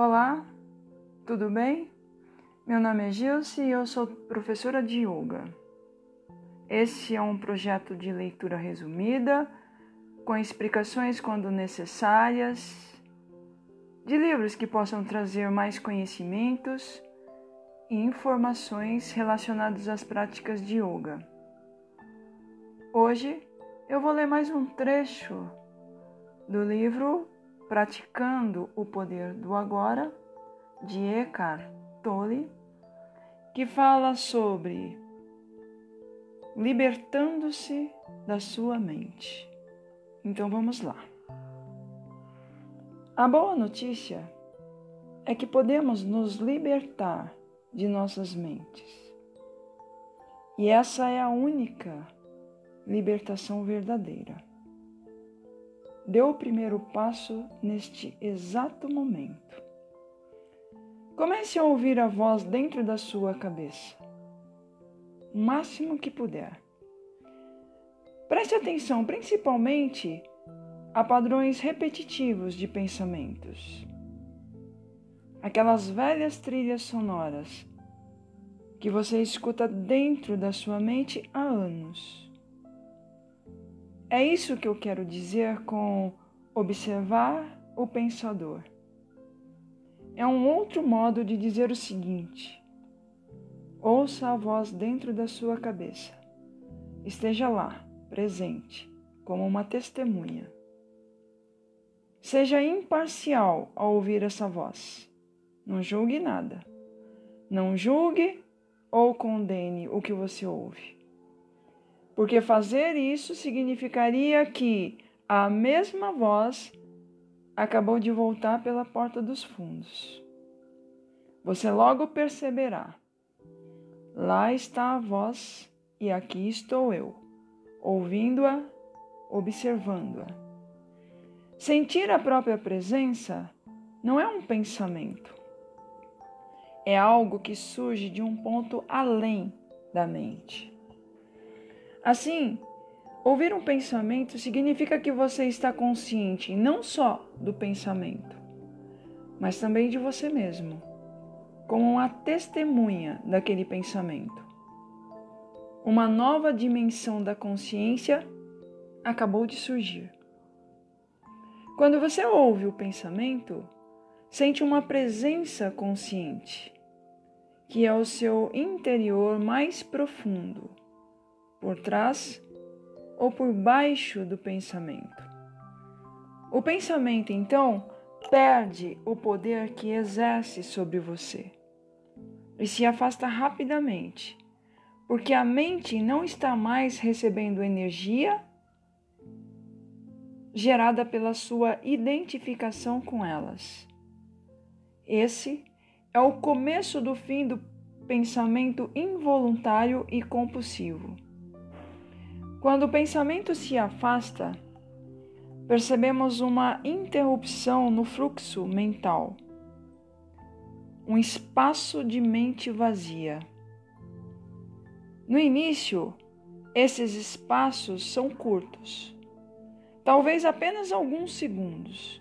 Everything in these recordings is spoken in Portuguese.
Olá, tudo bem? Meu nome é Gilce e eu sou professora de Yoga. Este é um projeto de leitura resumida, com explicações quando necessárias, de livros que possam trazer mais conhecimentos e informações relacionadas às práticas de Yoga. Hoje eu vou ler mais um trecho do livro Praticando o Poder do Agora, de Eckhart Tolle, que fala sobre libertando-se da sua mente. Então vamos lá. A boa notícia é que podemos nos libertar de nossas mentes. E essa é a única libertação verdadeira deu o primeiro passo neste exato momento. Comece a ouvir a voz dentro da sua cabeça, o máximo que puder. Preste atenção principalmente a padrões repetitivos de pensamentos. Aquelas velhas trilhas sonoras que você escuta dentro da sua mente há anos é isso que eu quero dizer com observar o pensador. É um outro modo de dizer o seguinte: ouça a voz dentro da sua cabeça. Esteja lá, presente, como uma testemunha. Seja imparcial ao ouvir essa voz. Não julgue nada. Não julgue ou condene o que você ouve porque fazer isso significaria que a mesma voz acabou de voltar pela porta dos fundos. Você logo perceberá. Lá está a voz e aqui estou eu, ouvindo-a, observando-a. Sentir a própria presença não é um pensamento. É algo que surge de um ponto além da mente. Assim, ouvir um pensamento significa que você está consciente não só do pensamento, mas também de você mesmo, como uma testemunha daquele pensamento. Uma nova dimensão da consciência acabou de surgir. Quando você ouve o pensamento, sente uma presença consciente, que é o seu interior mais profundo por trás ou por baixo do pensamento. O pensamento, então, perde o poder que exerce sobre você e se afasta rapidamente, porque a mente não está mais recebendo energia gerada pela sua identificação com elas. Esse é o começo do fim do pensamento involuntário e compulsivo. Quando o pensamento se afasta, percebemos uma interrupção no fluxo mental, um espaço de mente vazia. No início, esses espaços são curtos, talvez apenas alguns segundos,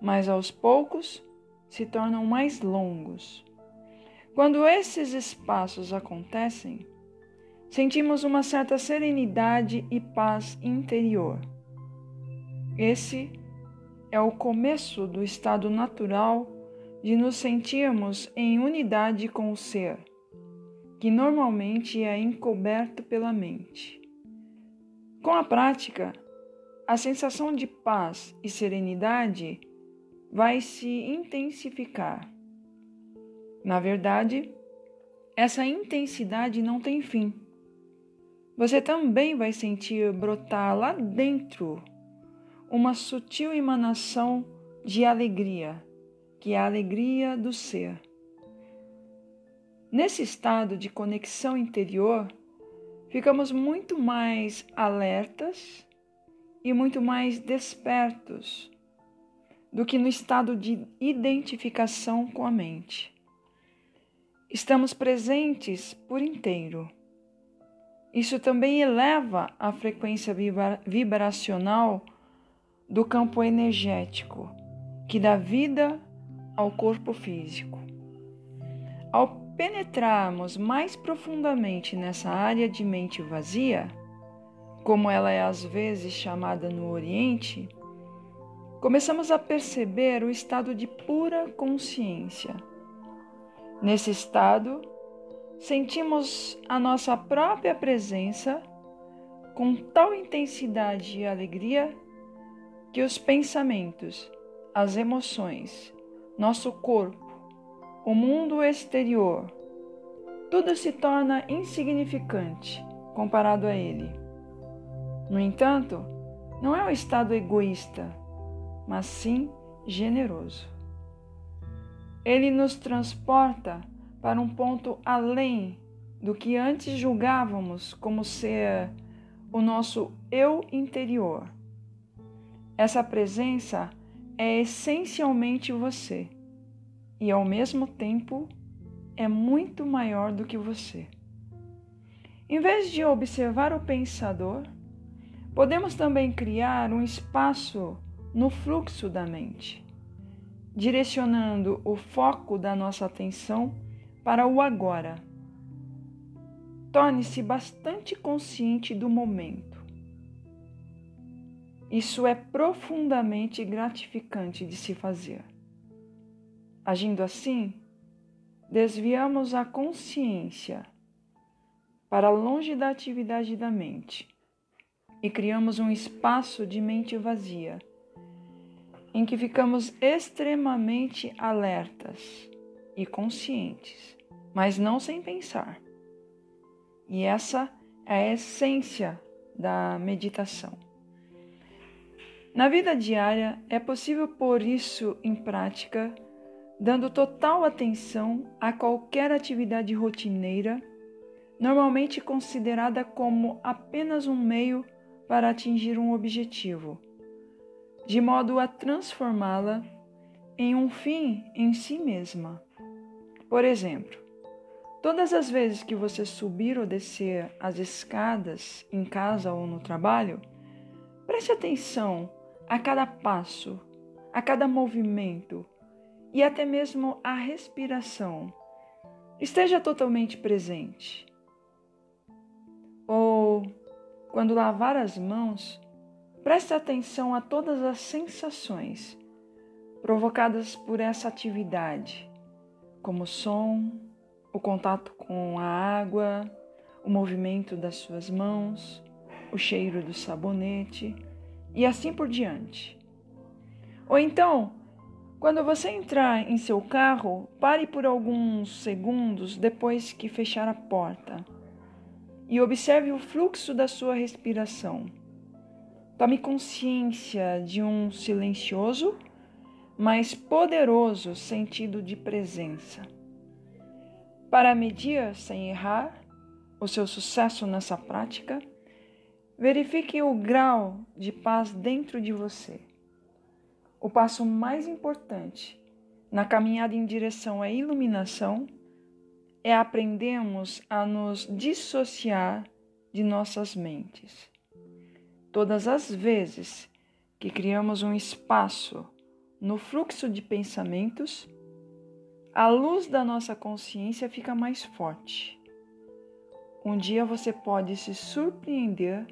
mas aos poucos se tornam mais longos. Quando esses espaços acontecem, sentimos uma certa serenidade e paz interior. Esse é o começo do estado natural de nos sentirmos em unidade com o ser, que normalmente é encoberto pela mente. Com a prática, a sensação de paz e serenidade vai se intensificar. Na verdade, essa intensidade não tem fim você também vai sentir brotar lá dentro uma sutil emanação de alegria, que é a alegria do ser. Nesse estado de conexão interior, ficamos muito mais alertas e muito mais despertos do que no estado de identificação com a mente. Estamos presentes por inteiro isso também eleva a frequência vibracional do campo energético, que dá vida ao corpo físico. Ao penetrarmos mais profundamente nessa área de mente vazia, como ela é às vezes chamada no Oriente, começamos a perceber o estado de pura consciência. Nesse estado, sentimos a nossa própria presença com tal intensidade e alegria que os pensamentos, as emoções, nosso corpo, o mundo exterior, tudo se torna insignificante comparado a ele. No entanto, não é um estado egoísta, mas sim generoso. Ele nos transporta para um ponto além do que antes julgávamos como ser o nosso eu interior. Essa presença é essencialmente você e, ao mesmo tempo, é muito maior do que você. Em vez de observar o pensador, podemos também criar um espaço no fluxo da mente, direcionando o foco da nossa atenção para o agora. Torne-se bastante consciente do momento. Isso é profundamente gratificante de se fazer. Agindo assim, desviamos a consciência para longe da atividade da mente e criamos um espaço de mente vazia, em que ficamos extremamente alertas e conscientes, mas não sem pensar. E essa é a essência da meditação. Na vida diária, é possível pôr isso em prática, dando total atenção a qualquer atividade rotineira, normalmente considerada como apenas um meio para atingir um objetivo, de modo a transformá-la em um fim em si mesma. Por exemplo, todas as vezes que você subir ou descer as escadas em casa ou no trabalho, preste atenção a cada passo, a cada movimento e até mesmo a respiração. Esteja totalmente presente. Ou, quando lavar as mãos, preste atenção a todas as sensações provocadas por essa atividade como o som, o contato com a água, o movimento das suas mãos, o cheiro do sabonete e assim por diante. Ou então, quando você entrar em seu carro, pare por alguns segundos depois que fechar a porta e observe o fluxo da sua respiração. Tome consciência de um silencioso mais poderoso sentido de presença. Para medir sem errar o seu sucesso nessa prática, verifique o grau de paz dentro de você. O passo mais importante na caminhada em direção à iluminação é aprendermos a nos dissociar de nossas mentes. Todas as vezes que criamos um espaço no fluxo de pensamentos, a luz da nossa consciência fica mais forte. Um dia você pode se surpreender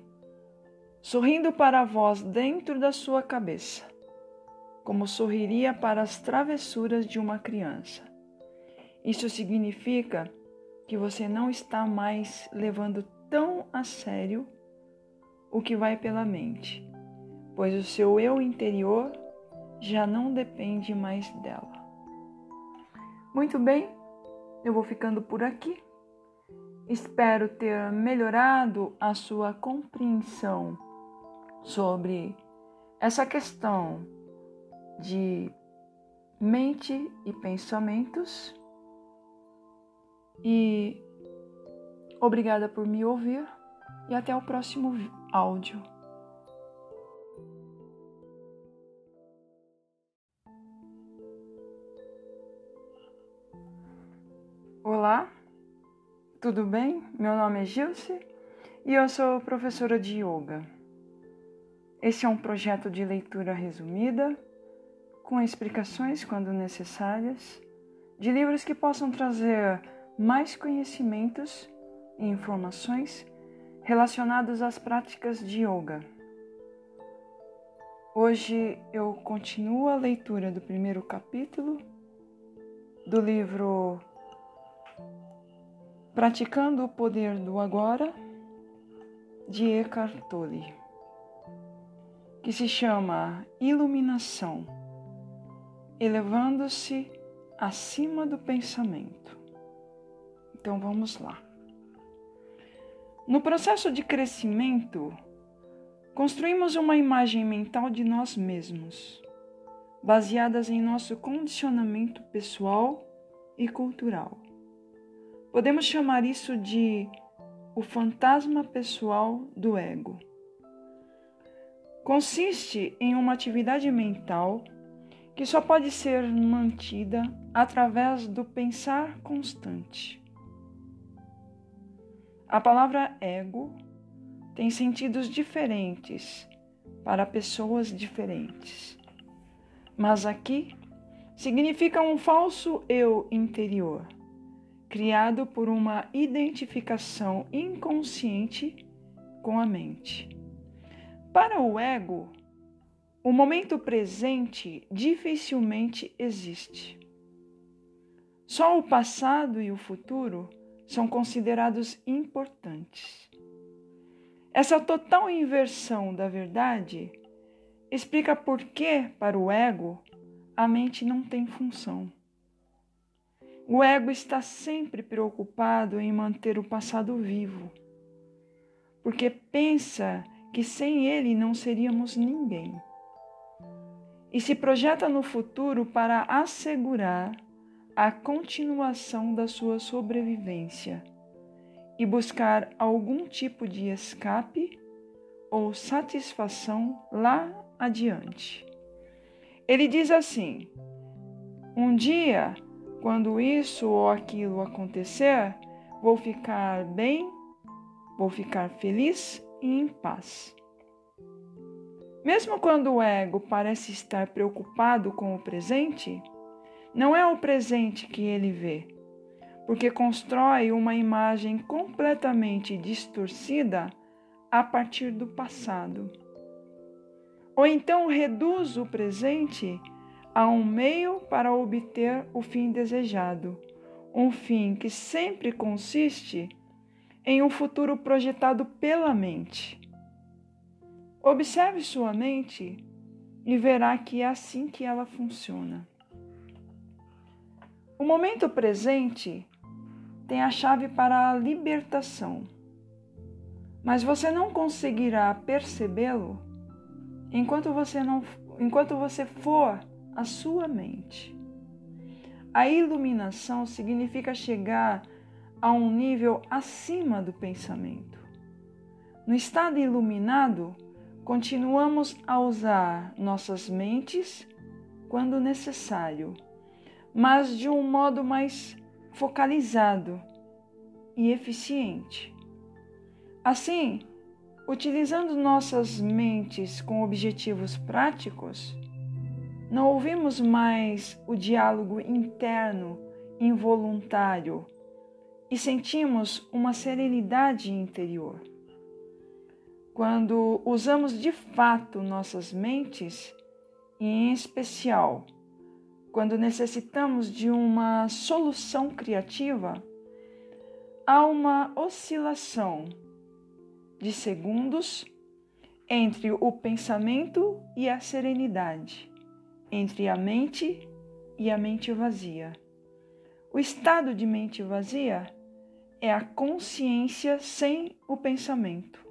sorrindo para a voz dentro da sua cabeça, como sorriria para as travessuras de uma criança. Isso significa que você não está mais levando tão a sério o que vai pela mente, pois o seu eu interior já não depende mais dela. Muito bem, eu vou ficando por aqui. Espero ter melhorado a sua compreensão sobre essa questão de mente e pensamentos. E obrigada por me ouvir e até o próximo áudio. Olá, tudo bem? Meu nome é Gilce e eu sou professora de yoga. Esse é um projeto de leitura resumida com explicações quando necessárias, de livros que possam trazer mais conhecimentos e informações relacionados às práticas de yoga. Hoje eu continuo a leitura do primeiro capítulo do livro Praticando o Poder do Agora, de Eckhart Tolle, que se chama Iluminação, elevando-se acima do pensamento. Então vamos lá. No processo de crescimento, construímos uma imagem mental de nós mesmos, baseadas em nosso condicionamento pessoal e cultural. Podemos chamar isso de o fantasma pessoal do ego. Consiste em uma atividade mental que só pode ser mantida através do pensar constante. A palavra ego tem sentidos diferentes para pessoas diferentes, mas aqui significa um falso eu interior criado por uma identificação inconsciente com a mente. Para o ego, o momento presente dificilmente existe. Só o passado e o futuro são considerados importantes. Essa total inversão da verdade explica por que, para o ego, a mente não tem função. O ego está sempre preocupado em manter o passado vivo, porque pensa que sem ele não seríamos ninguém. E se projeta no futuro para assegurar a continuação da sua sobrevivência e buscar algum tipo de escape ou satisfação lá adiante. Ele diz assim: Um dia quando isso ou aquilo acontecer, vou ficar bem, vou ficar feliz e em paz. Mesmo quando o ego parece estar preocupado com o presente, não é o presente que ele vê, porque constrói uma imagem completamente distorcida a partir do passado. Ou então reduz o presente a um meio para obter o fim desejado, um fim que sempre consiste em um futuro projetado pela mente. Observe sua mente e verá que é assim que ela funciona. O momento presente tem a chave para a libertação, mas você não conseguirá percebê-lo enquanto você não enquanto você for a sua mente. A iluminação significa chegar a um nível acima do pensamento. No estado iluminado, continuamos a usar nossas mentes quando necessário, mas de um modo mais focalizado e eficiente. Assim, utilizando nossas mentes com objetivos práticos, não ouvimos mais o diálogo interno involuntário e sentimos uma serenidade interior. Quando usamos de fato nossas mentes, em especial quando necessitamos de uma solução criativa, há uma oscilação de segundos entre o pensamento e a serenidade entre a mente e a mente vazia. O estado de mente vazia é a consciência sem o pensamento.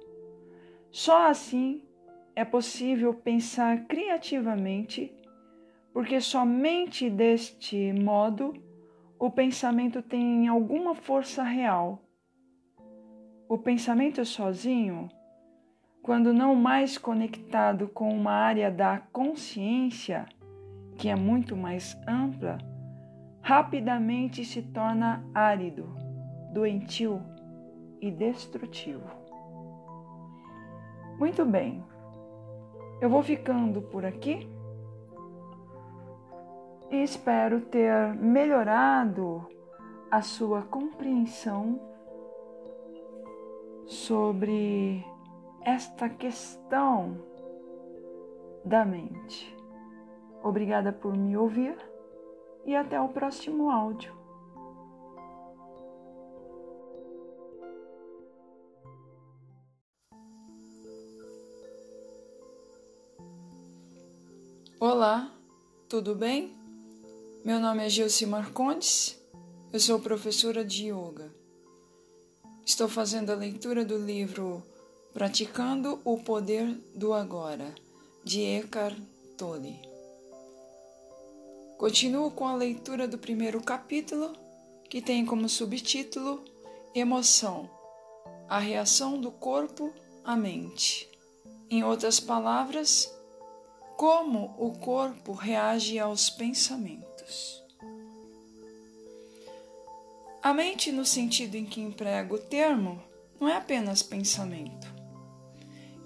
Só assim é possível pensar criativamente, porque somente deste modo o pensamento tem alguma força real. O pensamento sozinho, quando não mais conectado com uma área da consciência, que é muito mais ampla, rapidamente se torna árido, doentio e destrutivo. Muito bem, eu vou ficando por aqui. e espero ter melhorado a sua compreensão sobre esta questão da mente. Obrigada por me ouvir e até o próximo áudio. Olá, tudo bem? Meu nome é Gilce Marcondes, eu sou professora de Yoga. Estou fazendo a leitura do livro Praticando o Poder do Agora, de Eckhart Tolle. Continuo com a leitura do primeiro capítulo, que tem como subtítulo Emoção, a reação do corpo à mente. Em outras palavras, como o corpo reage aos pensamentos. A mente, no sentido em que emprego o termo, não é apenas pensamento.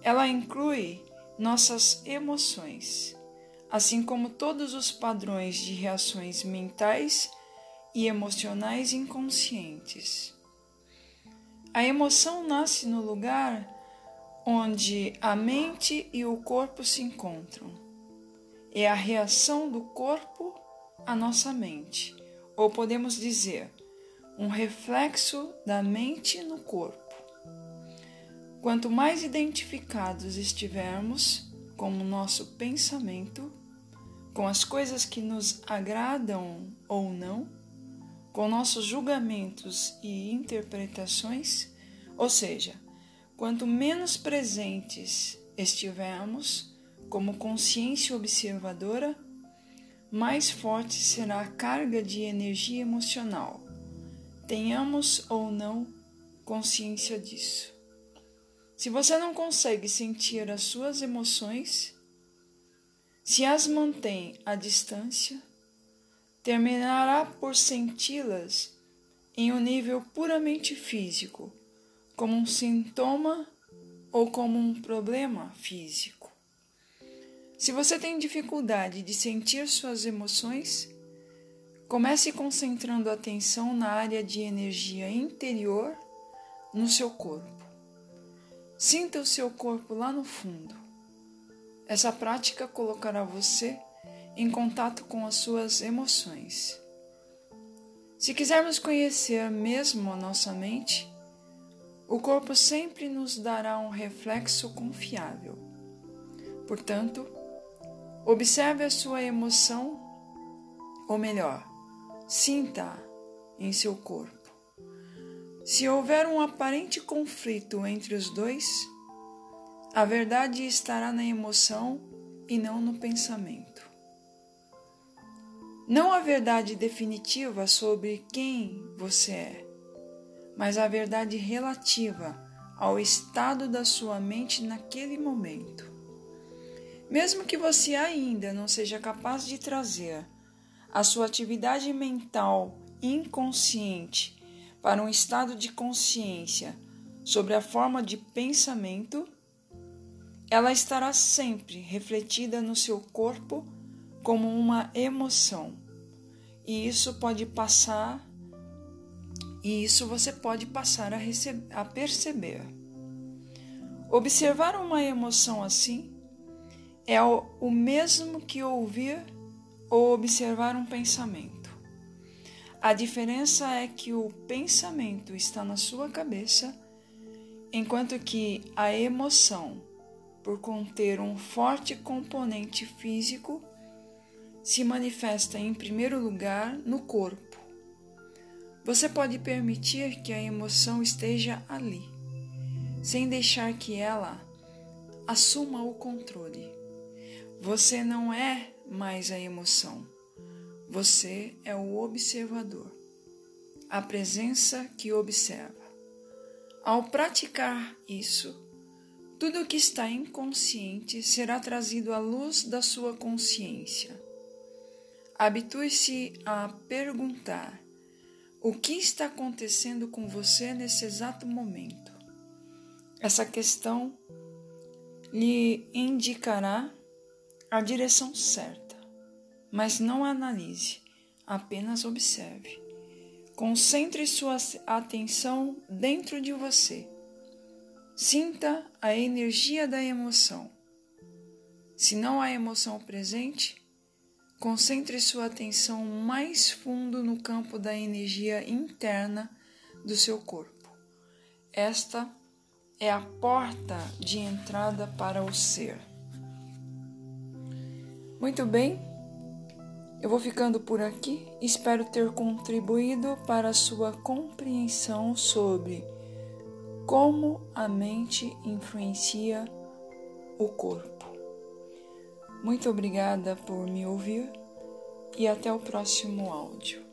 Ela inclui nossas emoções, assim como todos os padrões de reações mentais e emocionais inconscientes. A emoção nasce no lugar onde a mente e o corpo se encontram é a reação do corpo à nossa mente, ou podemos dizer, um reflexo da mente no corpo. Quanto mais identificados estivermos com o nosso pensamento, com as coisas que nos agradam ou não, com nossos julgamentos e interpretações, ou seja, quanto menos presentes estivermos, como consciência observadora, mais forte será a carga de energia emocional, tenhamos ou não consciência disso. Se você não consegue sentir as suas emoções, se as mantém à distância, terminará por senti-las em um nível puramente físico, como um sintoma ou como um problema físico. Se você tem dificuldade de sentir suas emoções, comece concentrando a atenção na área de energia interior no seu corpo. Sinta o seu corpo lá no fundo. Essa prática colocará você em contato com as suas emoções. Se quisermos conhecer mesmo a nossa mente, o corpo sempre nos dará um reflexo confiável. Portanto, Observe a sua emoção, ou melhor, sinta em seu corpo. Se houver um aparente conflito entre os dois, a verdade estará na emoção e não no pensamento. Não a verdade definitiva sobre quem você é, mas a verdade relativa ao estado da sua mente naquele momento. Mesmo que você ainda não seja capaz de trazer a sua atividade mental inconsciente para um estado de consciência sobre a forma de pensamento, ela estará sempre refletida no seu corpo como uma emoção. E isso pode passar e isso você pode passar a, a perceber. Observar uma emoção assim é o mesmo que ouvir ou observar um pensamento. A diferença é que o pensamento está na sua cabeça, enquanto que a emoção, por conter um forte componente físico, se manifesta em primeiro lugar no corpo. Você pode permitir que a emoção esteja ali, sem deixar que ela assuma o controle. Você não é mais a emoção, você é o observador, a presença que observa. Ao praticar isso, tudo o que está inconsciente será trazido à luz da sua consciência. Habitue-se a perguntar: o que está acontecendo com você nesse exato momento? Essa questão lhe indicará a direção certa, mas não analise, apenas observe. Concentre sua atenção dentro de você. Sinta a energia da emoção. Se não há emoção presente, concentre sua atenção mais fundo no campo da energia interna do seu corpo. Esta é a porta de entrada para o ser. Muito bem, eu vou ficando por aqui. Espero ter contribuído para a sua compreensão sobre como a mente influencia o corpo. Muito obrigada por me ouvir e até o próximo áudio.